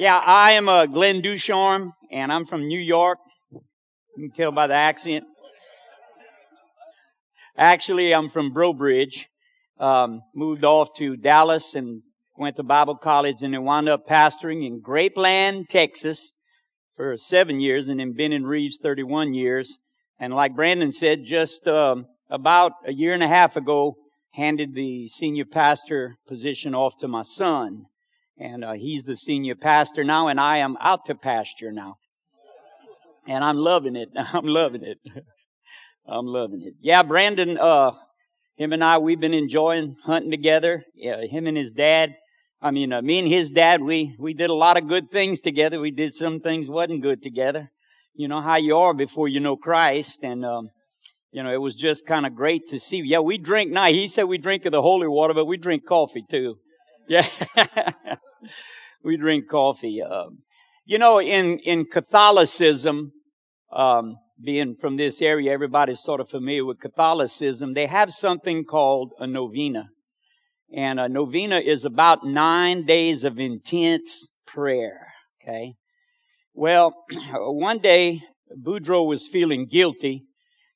Yeah, I am uh, Glenn Ducharme, and I'm from New York. You can tell by the accent. Actually, I'm from Breaux Bridge. Um, moved off to Dallas and went to Bible college, and then wound up pastoring in Grapeland, Texas, for seven years, and then been in Reeves 31 years. And like Brandon said, just um, about a year and a half ago, handed the senior pastor position off to my son. And uh, he's the senior pastor now, and I am out to pasture now. And I'm loving it. I'm loving it. I'm loving it. Yeah, Brandon, uh, him and I, we've been enjoying hunting together. Yeah, him and his dad. I mean, uh, me and his dad, we, we did a lot of good things together. We did some things wasn't good together. You know how you are before you know Christ. And, um, you know, it was just kind of great to see. Yeah, we drink now. He said we drink of the holy water, but we drink coffee too. Yeah. we drink coffee. Um, you know, in, in Catholicism, um, being from this area, everybody's sort of familiar with Catholicism. They have something called a novena. And a novena is about nine days of intense prayer. Okay. Well, one day, Boudreaux was feeling guilty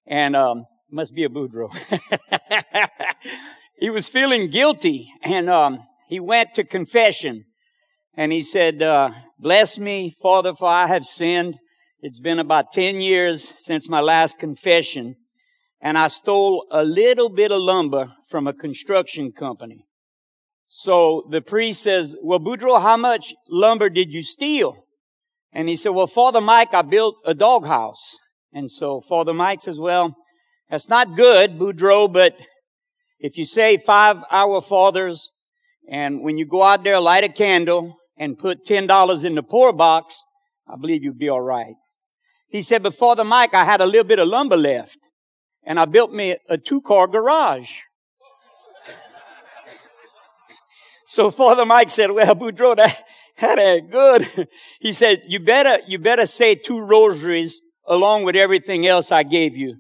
and um, must be a Boudreaux. he was feeling guilty, and um, he went to confession, and he said, uh, "Bless me, Father, for I have sinned. It's been about ten years since my last confession, and I stole a little bit of lumber from a construction company." So the priest says, "Well, Boudreaux, how much lumber did you steal?" And he said, "Well, Father Mike, I built a doghouse." And so Father Mike says, well, that's not good, Boudreaux, but if you say five Our Fathers, and when you go out there, light a candle and put $10 in the poor box, I believe you'll be all right. He said, but Father Mike, I had a little bit of lumber left, and I built me a two-car garage. so Father Mike said, well, Boudreaux, that, that ain't good. He said, you better, you better say two rosaries along with everything else I gave you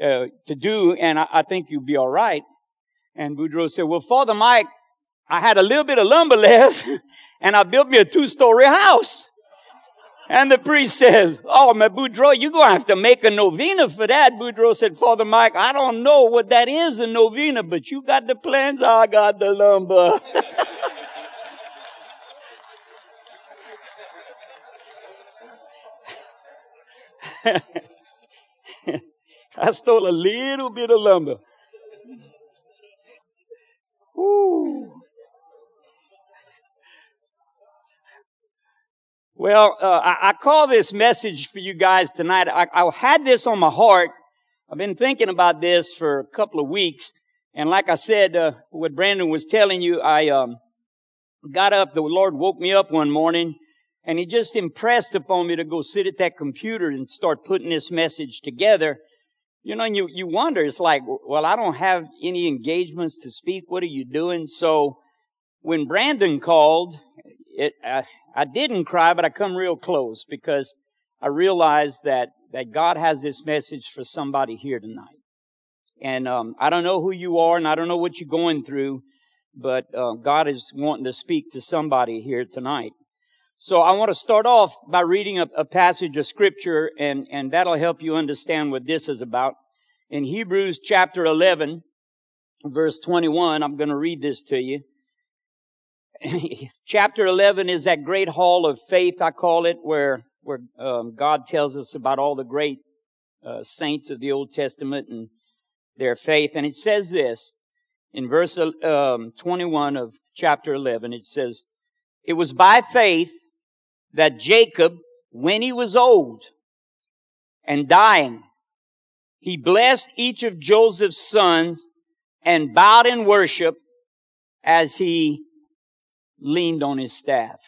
uh, to do, and I, I, think you'll be all right. And Boudreaux said, well, Father Mike, I had a little bit of lumber left, and I built me a two-story house. And the priest says, oh, my Boudreaux, you're going to have to make a novena for that. Boudreaux said, Father Mike, I don't know what that is, a novena, but you got the plans, I got the lumber. I stole a little bit of lumber. Ooh. Well, uh, I, I, call this message for you guys tonight. I, I, had this on my heart. I've been thinking about this for a couple of weeks. And like I said, uh, what Brandon was telling you, I um, got up. The Lord woke me up one morning and he just impressed upon me to go sit at that computer and start putting this message together. You know, and you, you wonder, it's like, well, I don't have any engagements to speak. What are you doing? So when Brandon called, it, I, I didn't cry, but I come real close because I realized that, that God has this message for somebody here tonight. And um, I don't know who you are, and I don't know what you're going through, but uh, God is wanting to speak to somebody here tonight. So I want to start off by reading a, a, passage of scripture and, and that'll help you understand what this is about. In Hebrews chapter 11, verse 21, I'm going to read this to you. chapter 11 is that great hall of faith, I call it, where, where um, God tells us about all the great uh, saints of the Old Testament and their faith. And it says this in verse um, 21 of chapter 11. It says, It was by faith that Jacob, when he was old and dying, he blessed each of Joseph's sons and bowed in worship as he leaned on his staff.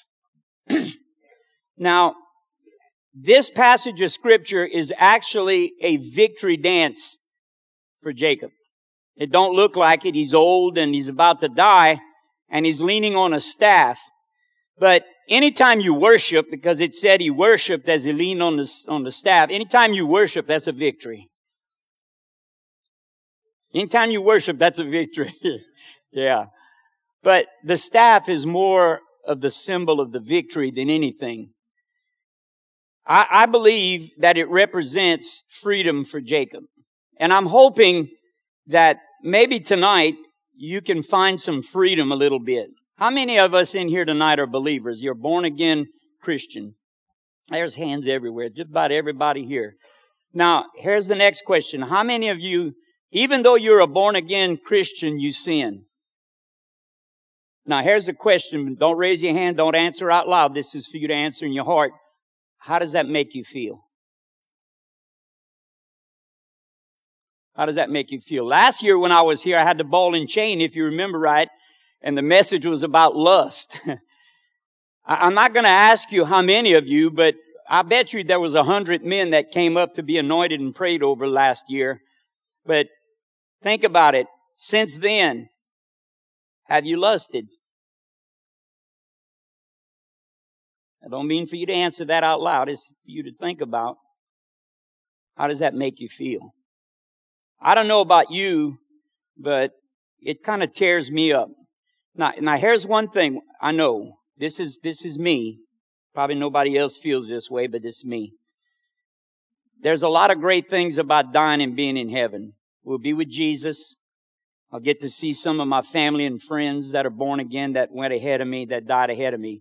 now, this passage of scripture is actually a victory dance for Jacob. It don't look like it. He's old and he's about to die and he's leaning on a staff. But anytime you worship, because it said he worshiped as he leaned on the, on the staff, anytime you worship, that's a victory. Anytime you worship, that's a victory. yeah. But the staff is more of the symbol of the victory than anything. I, I believe that it represents freedom for Jacob. And I'm hoping that maybe tonight you can find some freedom a little bit. How many of us in here tonight are believers? You're born again Christian. There's hands everywhere, just about everybody here. Now, here's the next question. How many of you, even though you're a born again Christian, you sin? Now, here's a question. Don't raise your hand. Don't answer out loud. This is for you to answer in your heart. How does that make you feel? How does that make you feel? Last year when I was here, I had the ball and chain, if you remember right, and the message was about lust. I'm not going to ask you how many of you, but I bet you there was a hundred men that came up to be anointed and prayed over last year. But think about it. Since then, have you lusted? I don't mean for you to answer that out loud. It's for you to think about. How does that make you feel? I don't know about you, but it kind of tears me up. Now, now here's one thing I know. This is, this is me. Probably nobody else feels this way, but it's me. There's a lot of great things about dying and being in heaven. We'll be with Jesus. I'll get to see some of my family and friends that are born again that went ahead of me, that died ahead of me.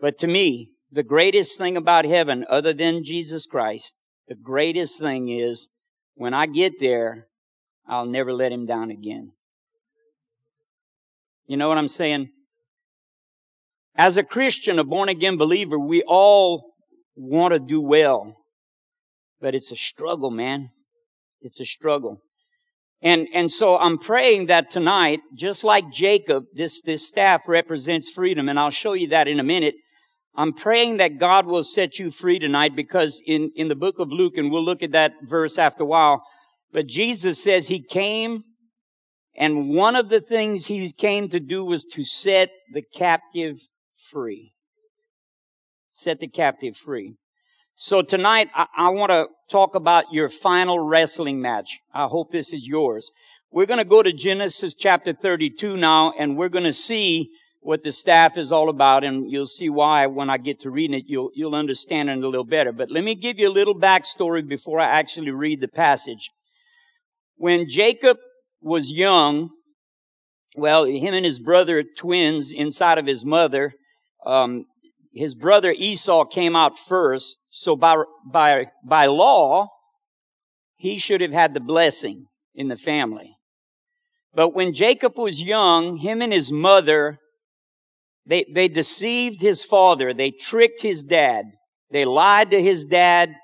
But to me, the greatest thing about heaven, other than Jesus Christ, the greatest thing is when I get there, I'll never let him down again. You know what I'm saying? As a Christian, a born again believer, we all want to do well. But it's a struggle, man. It's a struggle. And, and so I'm praying that tonight, just like Jacob, this, this staff represents freedom, and I'll show you that in a minute. I'm praying that God will set you free tonight because in, in the book of Luke, and we'll look at that verse after a while, but Jesus says he came and one of the things he came to do was to set the captive free. Set the captive free. So tonight, I, I want to talk about your final wrestling match. I hope this is yours. We're going to go to Genesis chapter 32 now, and we're going to see what the staff is all about, and you'll see why when I get to reading it, you'll, you'll understand it a little better. But let me give you a little backstory before I actually read the passage. When Jacob was young, well, him and his brother, twins inside of his mother, um, his brother Esau came out first, so by, by, by law, he should have had the blessing in the family. But when Jacob was young, him and his mother, they, they deceived his father. They tricked his dad. They lied to his dad.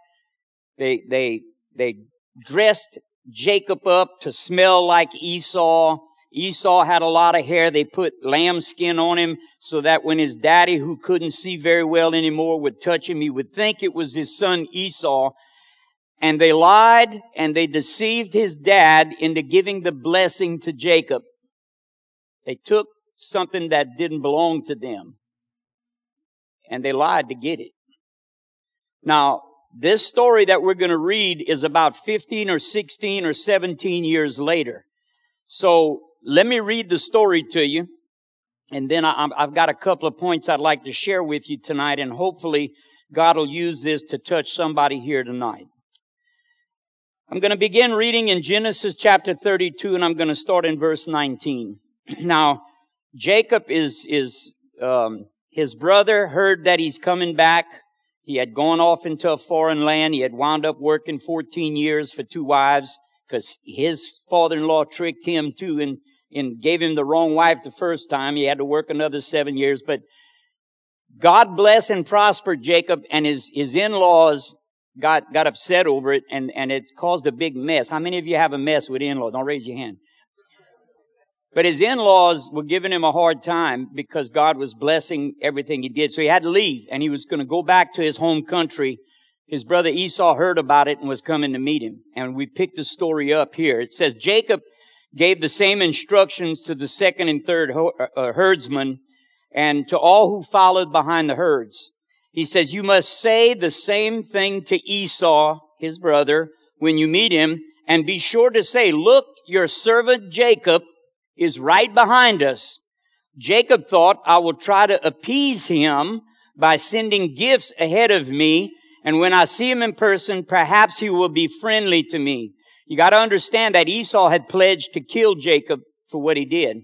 They, they, they dressed Jacob up to smell like Esau. Esau had a lot of hair. They put lamb skin on him so that when his daddy, who couldn't see very well anymore, would touch him, he would think it was his son Esau. And they lied and they deceived his dad into giving the blessing to Jacob. They took something that didn't belong to them and they lied to get it. Now, this story that we're going to read is about 15 or 16 or 17 years later. So let me read the story to you. And then I, have got a couple of points I'd like to share with you tonight, and hopefully God will use this to touch somebody here tonight. I'm going to begin reading in Genesis chapter 32, and I'm going to start in verse 19. now, Jacob is, is, um, his brother heard that he's coming back. He had gone off into a foreign land. He had wound up working 14 years for two wives because his father-in-law tricked him too and and gave him the wrong wife the first time. He had to work another seven years, but God bless and prosper Jacob and his, his in-laws got, got upset over it and, and it caused a big mess. How many of you have a mess with in-laws? Don't raise your hand. But his in-laws were giving him a hard time because God was blessing everything he did. So he had to leave and he was going to go back to his home country. His brother Esau heard about it and was coming to meet him. And we picked the story up here. It says, Jacob gave the same instructions to the second and third uh, uh, herdsmen and to all who followed behind the herds. He says, you must say the same thing to Esau, his brother, when you meet him, and be sure to say, look, your servant Jacob is right behind us. Jacob thought, I will try to appease him by sending gifts ahead of me. And when I see him in person, perhaps he will be friendly to me. You got to understand that Esau had pledged to kill Jacob for what he did.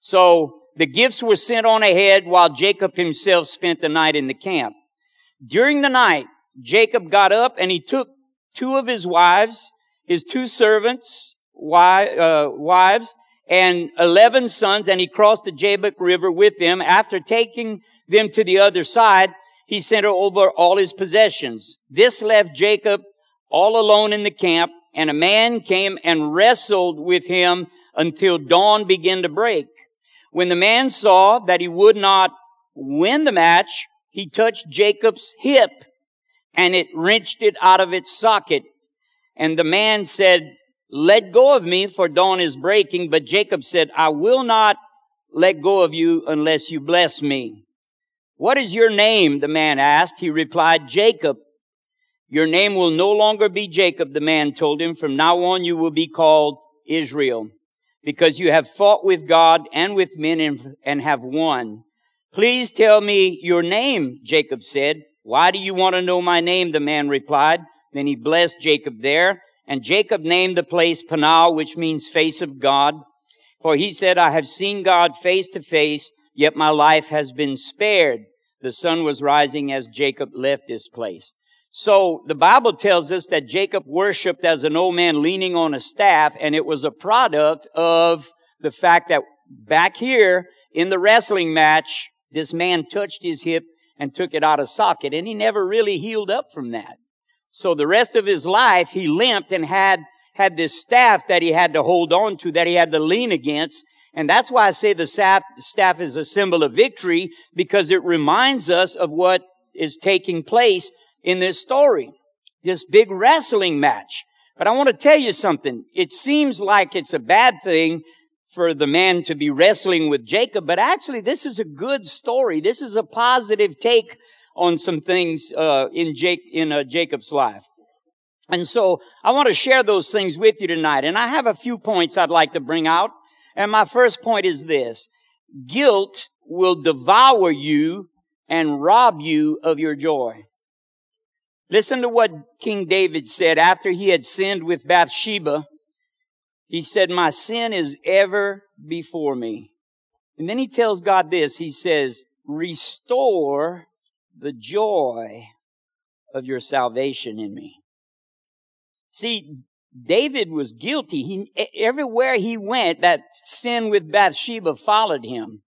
So the gifts were sent on ahead while Jacob himself spent the night in the camp. During the night, Jacob got up and he took two of his wives, his two servants, uh, wives, and 11 sons, and he crossed the Jabbok River with them. After taking them to the other side, he sent over all his possessions. This left Jacob all alone in the camp, and a man came and wrestled with him until dawn began to break. When the man saw that he would not win the match, he touched Jacob's hip and it wrenched it out of its socket. And the man said, let go of me for dawn is breaking. But Jacob said, I will not let go of you unless you bless me. What is your name? The man asked. He replied, Jacob. Your name will no longer be Jacob, the man told him. From now on you will be called Israel because you have fought with God and with men and, and have won. Please tell me your name, Jacob said. Why do you want to know my name? The man replied. Then he blessed Jacob there. And Jacob named the place Peniel, which means face of God. For he said, I have seen God face to face, yet my life has been spared. The sun was rising as Jacob left this place. So the Bible tells us that Jacob worshiped as an old man leaning on a staff, and it was a product of the fact that back here in the wrestling match, this man touched his hip and took it out of socket, and he never really healed up from that. So the rest of his life, he limped and had, had this staff that he had to hold on to, that he had to lean against. And that's why I say the staff, is a symbol of victory, because it reminds us of what is taking place in this story. This big wrestling match. But I want to tell you something. It seems like it's a bad thing for the man to be wrestling with Jacob, but actually this is a good story. This is a positive take on some things uh, in, Jake, in uh, Jacob's life. And so I want to share those things with you tonight. And I have a few points I'd like to bring out. And my first point is this. Guilt will devour you and rob you of your joy. Listen to what King David said after he had sinned with Bathsheba. He said, my sin is ever before me. And then he tells God this. He says, restore the joy of your salvation in me. See, David was guilty. He, everywhere he went, that sin with Bathsheba followed him.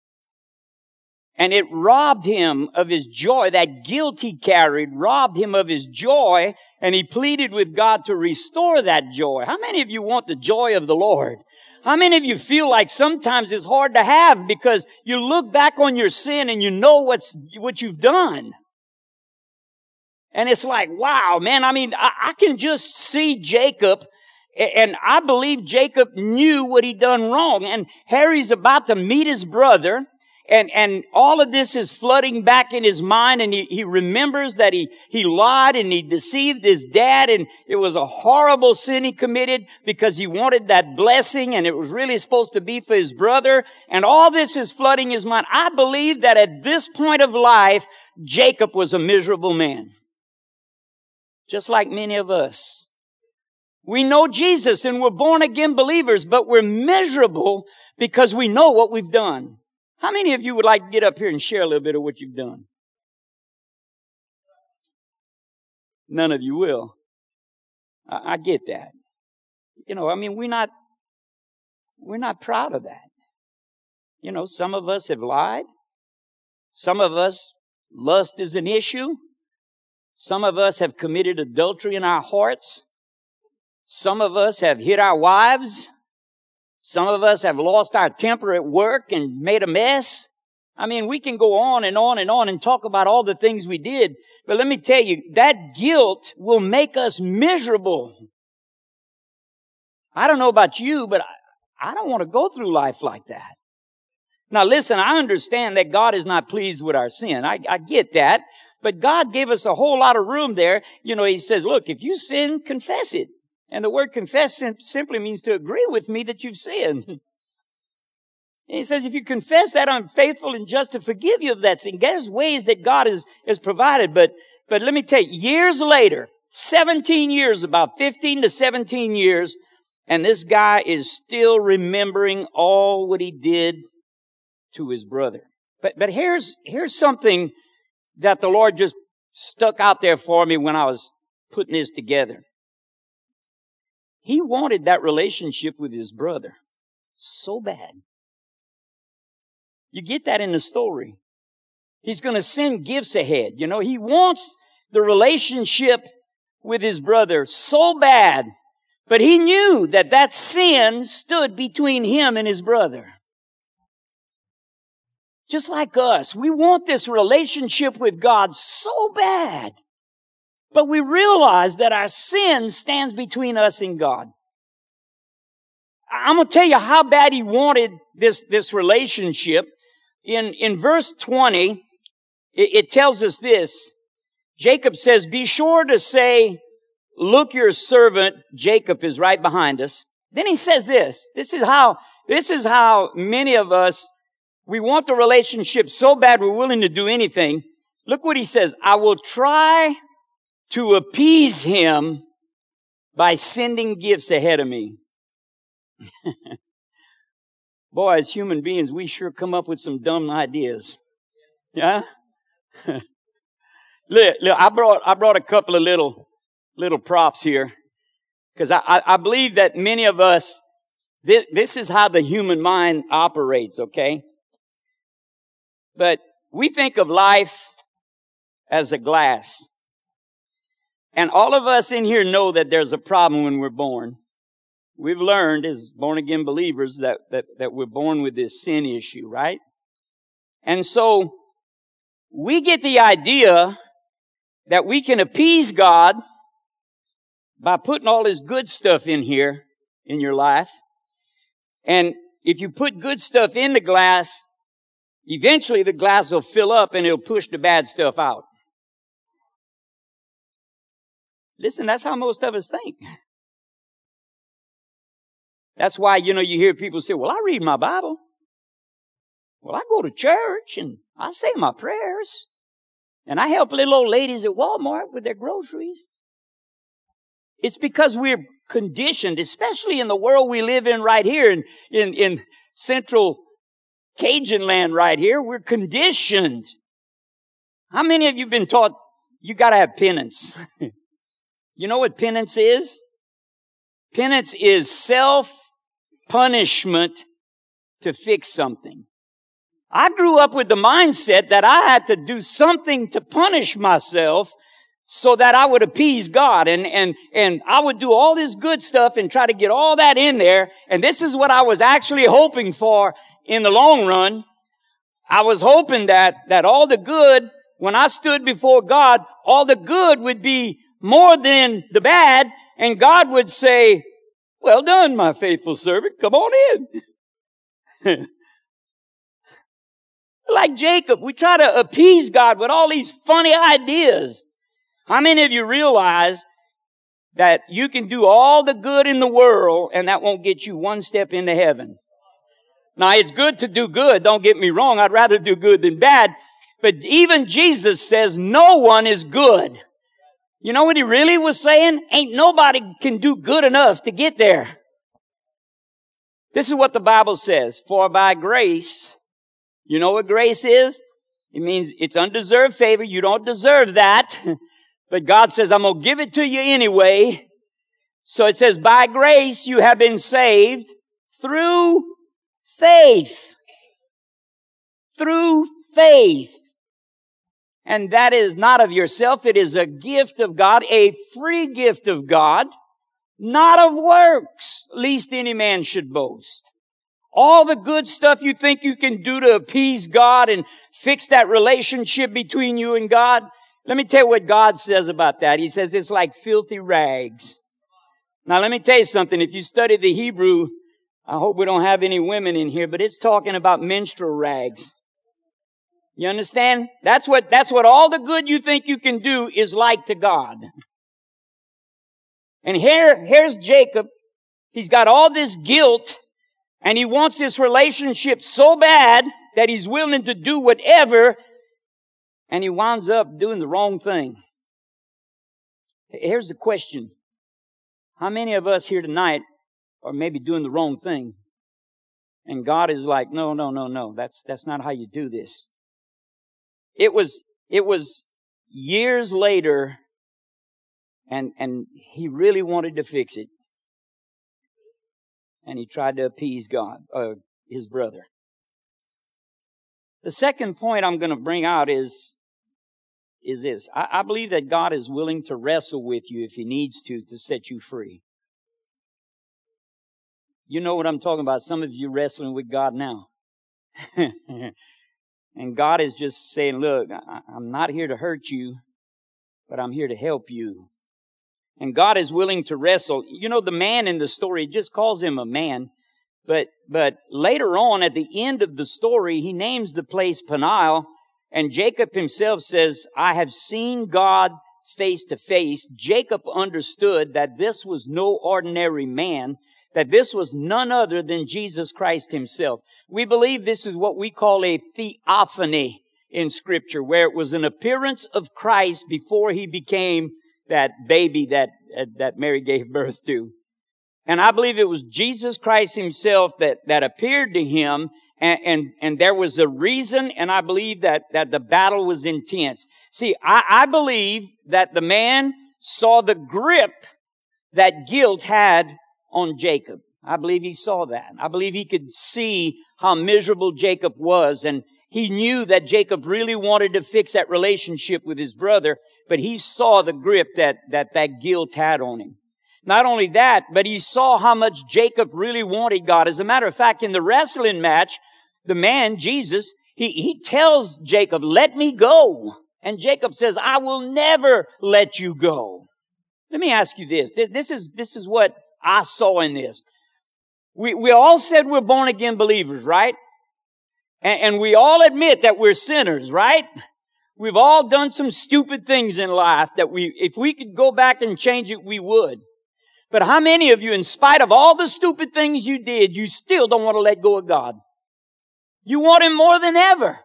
And it robbed him of his joy. That guilt he carried robbed him of his joy. And he pleaded with God to restore that joy. How many of you want the joy of the Lord? How many of you feel like sometimes it's hard to have because you look back on your sin and you know what's, what you've done? And it's like, wow, man. I mean, I, I can just see Jacob and I believe Jacob knew what he'd done wrong. And Harry's about to meet his brother. And, and all of this is flooding back in his mind and he, he remembers that he, he lied and he deceived his dad and it was a horrible sin he committed because he wanted that blessing and it was really supposed to be for his brother. And all this is flooding his mind. I believe that at this point of life, Jacob was a miserable man just like many of us. We know Jesus and we're born again believers, but we're miserable because we know what we've done. How many of you would like to get up here and share a little bit of what you've done? None of you will. I, I get that. You know, I mean, we're not, we're not proud of that. You know, some of us have lied. Some of us, lust is an issue. Some of us have committed adultery in our hearts. Some of us have hit our wives. Some of us have lost our temper at work and made a mess. I mean, we can go on and on and on and talk about all the things we did. But let me tell you, that guilt will make us miserable. I don't know about you, but I, don't want to go through life like that. Now listen, I understand that God is not pleased with our sin. I, I get that. But God gave us a whole lot of room there. You know, He says, look, if you sin, confess it. And the word confess simply means to agree with me that you've sinned. And he says, if you confess that, I'm faithful and just to forgive you of that sin. There's ways that God has, has provided, but, but let me tell you, years later, 17 years, about 15 to 17 years, and this guy is still remembering all what he did to his brother. But, but here's, here's something that the Lord just stuck out there for me when I was putting this together. He wanted that relationship with his brother so bad. You get that in the story. He's going to send gifts ahead. You know, he wants the relationship with his brother so bad, but he knew that that sin stood between him and his brother. Just like us, we want this relationship with God so bad. But we realize that our sin stands between us and God. I'm going to tell you how bad he wanted this, this relationship. In, in verse 20, it, it tells us this. Jacob says, be sure to say, look your servant, Jacob is right behind us. Then he says this. This is how, this is how many of us we want the relationship so bad we're willing to do anything. Look what he says. I will try to appease him by sending gifts ahead of me. Boy, as human beings, we sure come up with some dumb ideas. Yeah? look, look, I brought, I brought a couple of little, little props here. Cause I, I, I believe that many of us, this, this is how the human mind operates, okay? But we think of life as a glass. And all of us in here know that there's a problem when we're born. We've learned as born again believers that, that, that we're born with this sin issue, right? And so we get the idea that we can appease God by putting all this good stuff in here in your life. And if you put good stuff in the glass, Eventually the glass will fill up and it'll push the bad stuff out. Listen, that's how most of us think. That's why, you know, you hear people say, well, I read my Bible. Well, I go to church and I say my prayers. And I help little old ladies at Walmart with their groceries. It's because we're conditioned, especially in the world we live in right here in, in, in central Cajun land right here. We're conditioned. How many of you been taught you gotta have penance? you know what penance is? Penance is self punishment to fix something. I grew up with the mindset that I had to do something to punish myself so that I would appease God and, and, and I would do all this good stuff and try to get all that in there. And this is what I was actually hoping for in the long run, I was hoping that, that all the good, when I stood before God, all the good would be more than the bad, and God would say, well done, my faithful servant, come on in. like Jacob, we try to appease God with all these funny ideas. How many of you realize that you can do all the good in the world and that won't get you one step into heaven? Now it's good to do good. Don't get me wrong. I'd rather do good than bad. But even Jesus says no one is good. You know what he really was saying? Ain't nobody can do good enough to get there. This is what the Bible says. For by grace, you know what grace is? It means it's undeserved favor. You don't deserve that. But God says, I'm going to give it to you anyway. So it says, by grace you have been saved through faith. Through faith. And that is not of yourself. It is a gift of God, a free gift of God, not of works, least any man should boast. All the good stuff you think you can do to appease God and fix that relationship between you and God. Let me tell you what God says about that. He says it's like filthy rags. Now let me tell you something. If you study the Hebrew, I hope we don't have any women in here, but it's talking about menstrual rags. You understand? That's what, that's what all the good you think you can do is like to God. And here, here's Jacob. He's got all this guilt And he wants this relationship so bad that he's willing to do whatever and he winds up doing the wrong thing. Here's the question. How many of us here tonight are maybe doing the wrong thing? And God is like, no, no, no, no. That's, that's not how you do this. It was, it was years later and, and he really wanted to fix it. And he tried to appease God, uh, his brother. The second point I'm going to bring out is, is this. I, I believe that God is willing to wrestle with you if he needs to, to set you free. You know what I'm talking about. Some of you wrestling with God now. and God is just saying, look, I'm not here to hurt you, but I'm here to help you. And God is willing to wrestle. You know, the man in the story just calls him a man. But, but later on at the end of the story, he names the place Peniel. And Jacob himself says, I have seen God face to face. Jacob understood that this was no ordinary man that this was none other than Jesus Christ himself. We believe this is what we call a theophany in scripture, where it was an appearance of Christ before he became that baby that, uh, that Mary gave birth to. And I believe it was Jesus Christ himself that, that appeared to him and, and, and, there was a reason, and I believe that, that the battle was intense. See, I, I believe that the man saw the grip that guilt had on Jacob. I believe he saw that. I believe he could see how miserable Jacob was and he knew that Jacob really wanted to fix that relationship with his brother, but he saw the grip that, that that guilt had on him. Not only that, but he saw how much Jacob really wanted God. As a matter of fact, in the wrestling match, the man, Jesus, he, he tells Jacob, let me go. And Jacob says, I will never let you go. Let me ask you this. This, this is, this is what I saw in this. We, we all said we're born again believers, right? And, and we all admit that we're sinners, right? We've all done some stupid things in life that we, if we could go back and change it, we would. But how many of you, in spite of all the stupid things you did, you still don't want to let go of God? You want Him more than ever.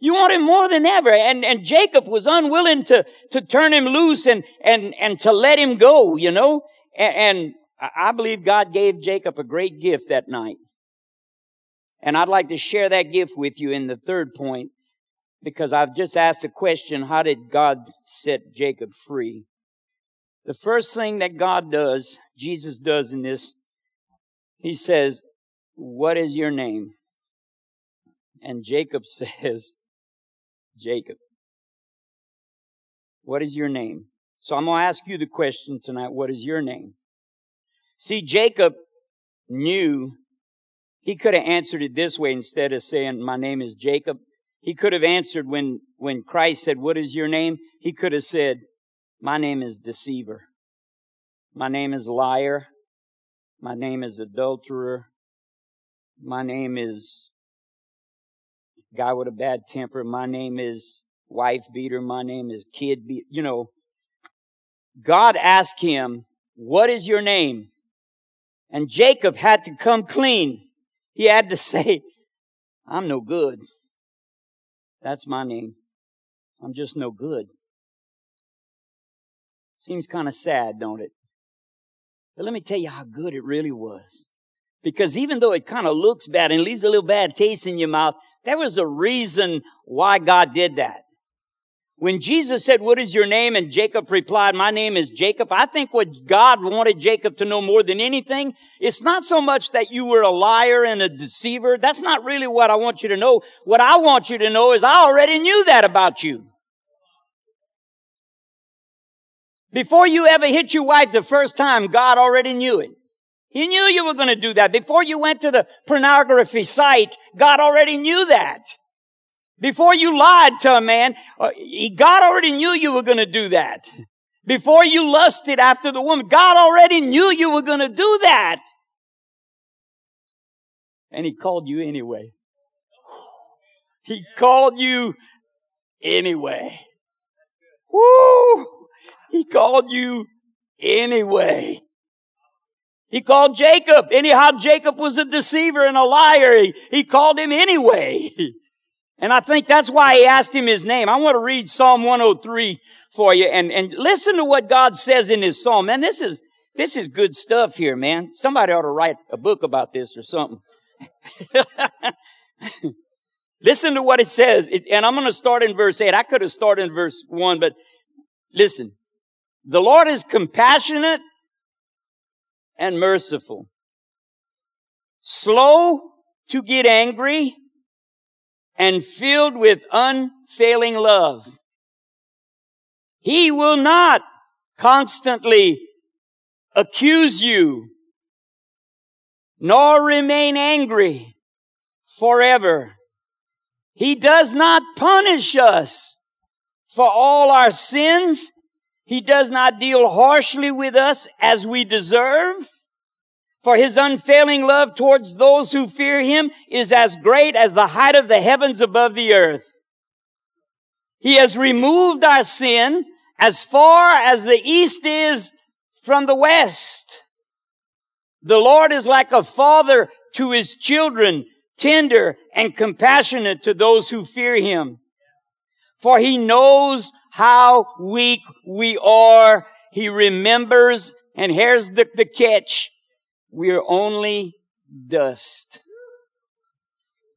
You want Him more than ever. And, and Jacob was unwilling to, to turn him loose and, and, and to let him go, you know? And, I believe God gave Jacob a great gift that night. And I'd like to share that gift with you in the third point because I've just asked the question, how did God set Jacob free? The first thing that God does, Jesus does in this, he says, what is your name? And Jacob says, Jacob. What is your name? So I'm going to ask you the question tonight. What is your name? See, Jacob knew he could have answered it this way instead of saying, my name is Jacob. He could have answered when, when Christ said, what is your name? He could have said, my name is deceiver. My name is liar. My name is adulterer. My name is guy with a bad temper. My name is wife beater. My name is kid beater. You know, God asked him, What is your name? And Jacob had to come clean. He had to say, I'm no good. That's my name. I'm just no good. Seems kind of sad, don't it? But let me tell you how good it really was. Because even though it kind of looks bad and leaves a little bad taste in your mouth, there was a reason why God did that. When Jesus said, what is your name? And Jacob replied, my name is Jacob. I think what God wanted Jacob to know more than anything, it's not so much that you were a liar and a deceiver. That's not really what I want you to know. What I want you to know is I already knew that about you. Before you ever hit your wife the first time, God already knew it. He knew you were going to do that. Before you went to the pornography site, God already knew that. Before you lied to a man, uh, God already knew you were going to do that. Before you lusted after the woman, God already knew you were going to do that. And He called you anyway. He called you anyway. Woo! He called you anyway. He called Jacob. Anyhow, Jacob was a deceiver and a liar. He, he called him anyway. And I think that's why he asked him his name. I want to read Psalm 103 for you and, and listen to what God says in his psalm. Man, this is, this is good stuff here, man. Somebody ought to write a book about this or something. listen to what it says. It, and I'm going to start in verse 8. I could have started in verse 1, but listen. The Lord is compassionate and merciful, slow to get angry, and filled with unfailing love. He will not constantly accuse you, nor remain angry forever. He does not punish us for all our sins. He does not deal harshly with us as we deserve. For his unfailing love towards those who fear him is as great as the height of the heavens above the earth. He has removed our sin as far as the east is from the west. The Lord is like a father to his children, tender and compassionate to those who fear him. For he knows how weak we are. He remembers, and here's the, the catch. We are only dust.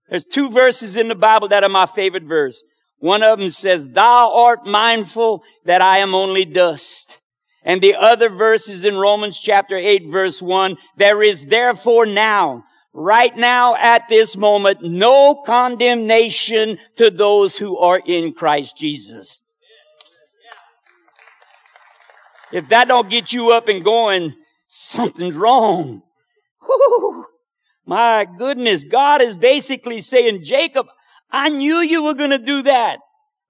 There's two verses in the Bible that are my favorite verse. One of them says, thou art mindful that I am only dust. And the other verse is in Romans chapter 8 verse 1. There is therefore now, right now at this moment, no condemnation to those who are in Christ Jesus. If that don't get you up and going, something's wrong. Whew. My goodness, God is basically saying, Jacob, I knew you were going to do that.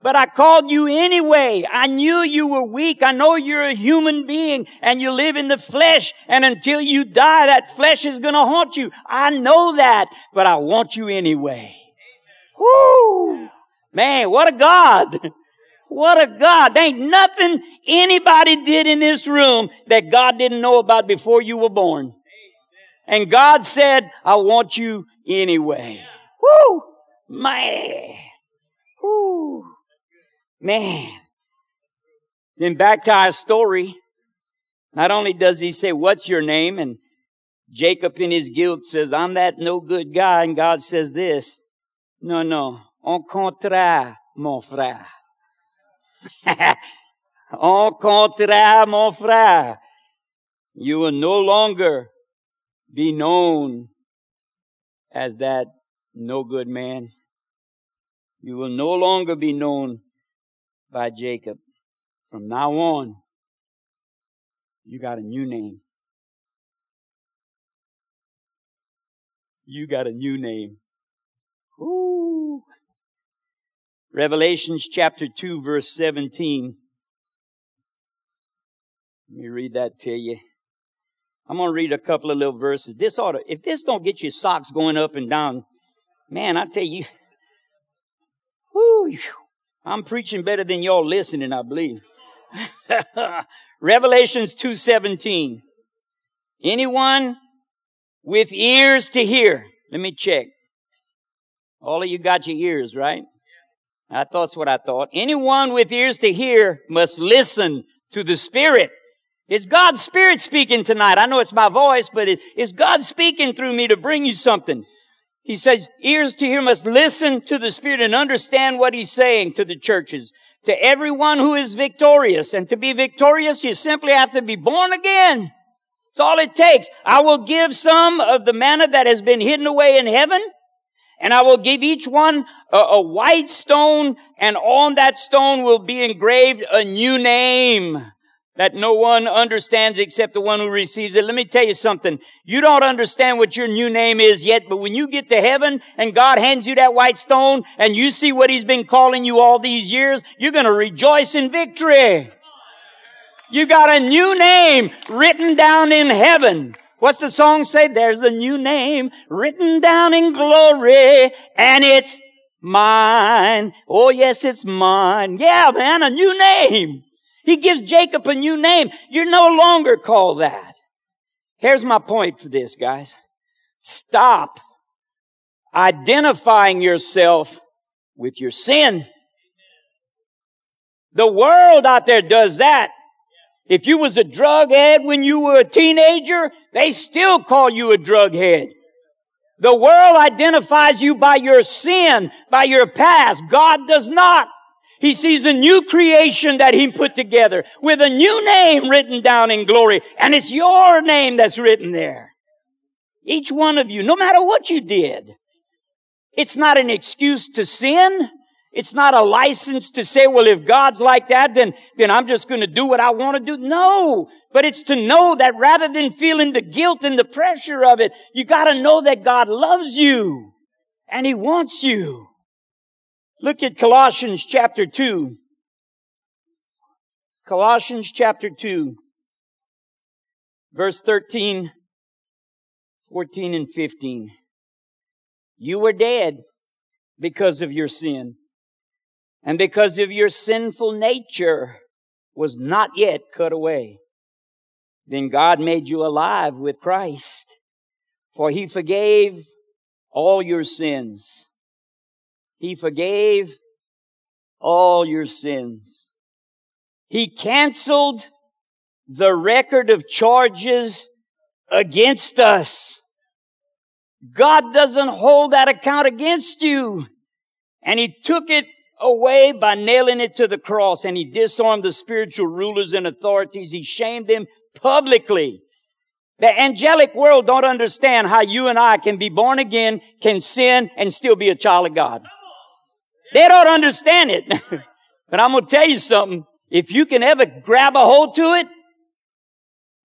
But I called you anyway. I knew you were weak. I know you're a human being and you live in the flesh. And until you die, that flesh is going to haunt you. I know that, but I want you anyway. Whoo! Man, what a God. What a God. There ain't nothing anybody did in this room that God didn't know about before you were born. And God said, I want you anyway. Woo! Man. Woo. Man. Then back to our story. Not only does he say, what's your name? And Jacob in his guilt says, I'm that no good guy. And God says this, no, no, en contraire, mon frère. en contraire, mon frère. You will no longer be known as that no good man. You will no longer be known by Jacob. From now on, you got a new name. You got a new name. Ooh. Revelations chapter 2 verse 17. Let me read that to you. I'm going to read a couple of little verses. This ought to, if this don't get your socks going up and down, man, I tell you, whoo, I'm preaching better than y'all listening, I believe. Revelations 2:17. Anyone with ears to hear. Let me check. All of you got your ears, right? I thought that's what I thought. Anyone with ears to hear must listen to the Spirit it's God's Spirit speaking tonight. I know it's my voice, but it, it's God speaking through me to bring you something. He says, ears to hear must listen to the Spirit and understand what He's saying to the churches. To everyone who is victorious. And to be victorious, you simply have to be born again. It's all it takes. I will give some of the manna that has been hidden away in heaven. And I will give each one a, a white stone, and on that stone will be engraved a new name that no one understands except the one who receives it. Let me tell you something. You don't understand what your new name is yet, but when you get to heaven and God hands you that white stone and you see what He's been calling you all these years, you're going to rejoice in victory. You got a new name written down in heaven. What's the song say? There's a new name written down in glory and it's mine. Oh yes, it's mine. Yeah, man, a new name. He gives Jacob a new name. You're no longer called that. Here's my point for this, guys. Stop identifying yourself with your sin. The world out there does that. If you was a drug head when you were a teenager, they still call you a drug head. The world identifies you by your sin, by your past. God does not. He sees a new creation that He put together with a new name written down in glory. And it's your name that's written there. Each one of you, no matter what you did. It's not an excuse to sin. It's not a license to say, well, if God's like that, then, then I'm just going to do what I want to do. No, but it's to know that rather than feeling the guilt and the pressure of it, you got to know that God loves you and He wants you. Look at Colossians chapter 2. Colossians chapter 2, verse 13, 14, and 15. You were dead because of your sin and because of your sinful nature was not yet cut away. Then God made you alive with Christ, for he forgave all your sins. He forgave all your sins. He canceled the record of charges against us. God doesn't hold that account against you. And He took it away by nailing it to the cross and he disarmed the spiritual rulers and authorities. He shamed them publicly. The angelic world don't understand how you and I can be born again, can sin, and still be a child of God. They don't understand it. but I'm going to tell you something. If you can ever grab a hold to it,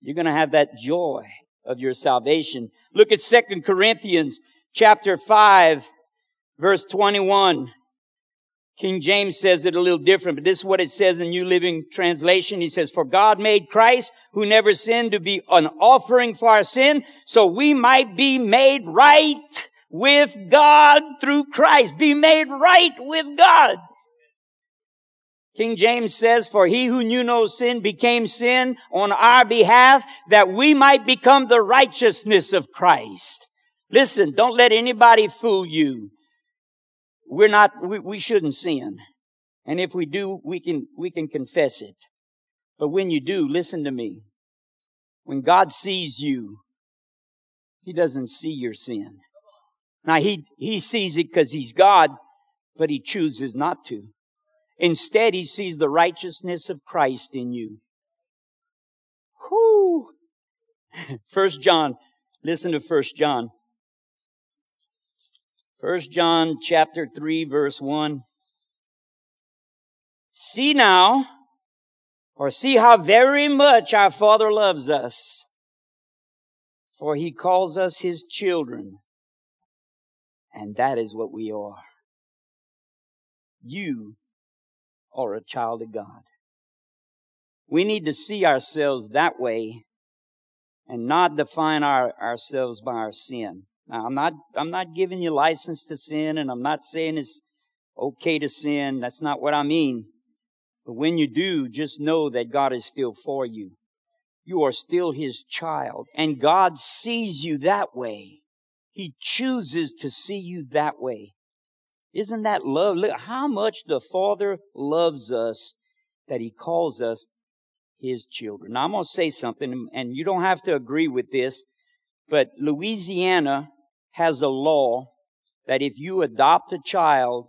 you're going to have that joy of your salvation. Look at Second Corinthians chapter 5, verse 21. King James says it a little different, but this is what it says in New Living Translation. He says, For God made Christ, who never sinned, to be an offering for our sin, so we might be made right with God through Christ. Be made right with God. King James says, For he who knew no sin became sin on our behalf, that we might become the righteousness of Christ. Listen, don't let anybody fool you we're not, we, we shouldn't sin. And if we do, we can, we can confess it. But when you do, listen to me. When God sees you, He doesn't see your sin. Now He, He sees it because He's God, but He chooses not to. Instead, He sees the righteousness of Christ in you. Whoo! First John, listen to First John. First John chapter 3 verse 1. See now, or see how very much our Father loves us, for he calls us his children. And that is what we are. You are a child of God. We need to see ourselves that way and not define our, ourselves by our sin. Now, I'm not, I'm not giving you license to sin and I'm not saying it's okay to sin. That's not what I mean. But when you do, just know that God is still for you. You are still His child and God sees you that way. He chooses to see you that way. Isn't that love? Look how much the Father loves us that He calls us His children. Now I'm going to say something and you don't have to agree with this, but Louisiana has a law that if you adopt a child,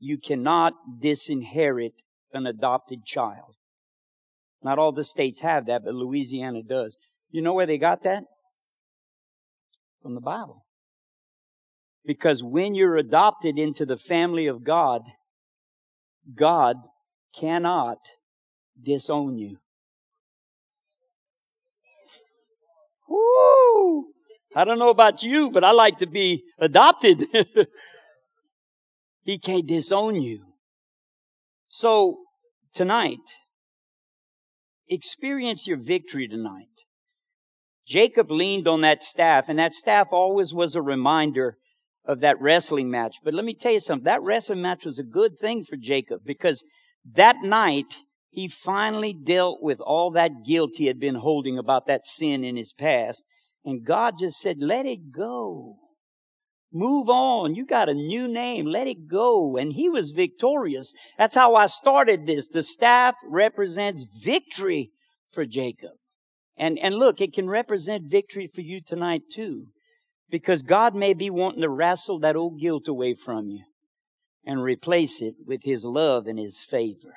you cannot disinherit an adopted child. Not all the states have that, but Louisiana does. You know where they got that? From the Bible. Because when you're adopted into the family of God, God cannot disown you. Woo! I don't know about you, but I like to be adopted. he can't disown you. So tonight, experience your victory tonight. Jacob leaned on that staff, and that staff always was a reminder of that wrestling match. But let me tell you something. That wrestling match was a good thing for Jacob because that night he finally dealt with all that guilt he had been holding about that sin in his past And God just said, let it go. Move on. You got a new name. Let it go. And he was victorious. That's how I started this. The staff represents victory for Jacob. And, and look, it can represent victory for you tonight too. Because God may be wanting to wrestle that old guilt away from you and replace it with His love and His favor.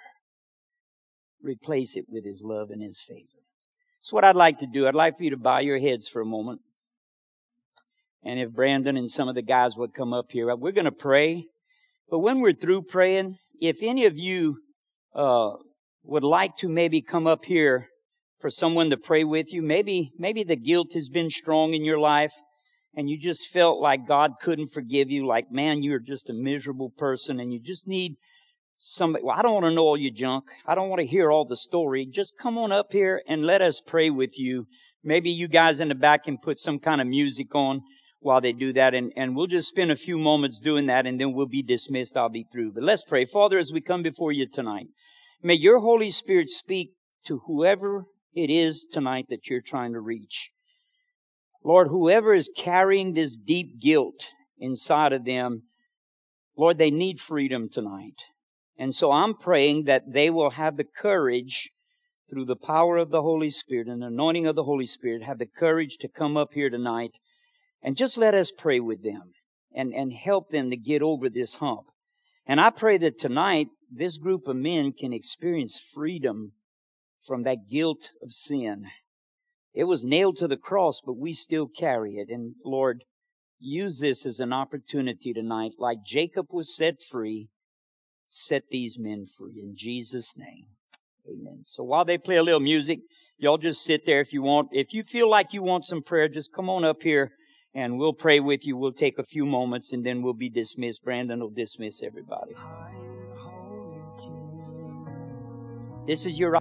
Replace it with His love and His favor. That's what I'd like to do. I'd like for you to bow your heads for a moment. And if Brandon and some of the guys would come up here, we're going to pray. But when we're through praying, if any of you uh, would like to maybe come up here for someone to pray with you, maybe maybe the guilt has been strong in your life, and you just felt like God couldn't forgive you, like man, you're just a miserable person, and you just need somebody. Well, I don't want to know all your junk. I don't want to hear all the story. Just come on up here and let us pray with you. Maybe you guys in the back can put some kind of music on while they do that. And, and we'll just spend a few moments doing that and then we'll be dismissed. I'll be through. But let's pray. Father, as we come before you tonight, may your Holy Spirit speak to whoever it is tonight that you're trying to reach. Lord, whoever is carrying this deep guilt inside of them, Lord, they need freedom tonight. And so I'm praying that they will have the courage through the power of the Holy Spirit and the anointing of the Holy Spirit, have the courage to come up here tonight and just let us pray with them and, and help them to get over this hump. And I pray that tonight this group of men can experience freedom from that guilt of sin. It was nailed to the cross, but we still carry it. And Lord, use this as an opportunity tonight. Like Jacob was set free, set these men free in Jesus' name. Amen. So while they play a little music, y'all just sit there if you want. If you feel like you want some prayer, just come on up here and we'll pray with you. We'll take a few moments and then we'll be dismissed. Brandon will dismiss everybody. This is your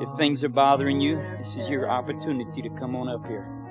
if things are bothering you, this is your opportunity to come on up here.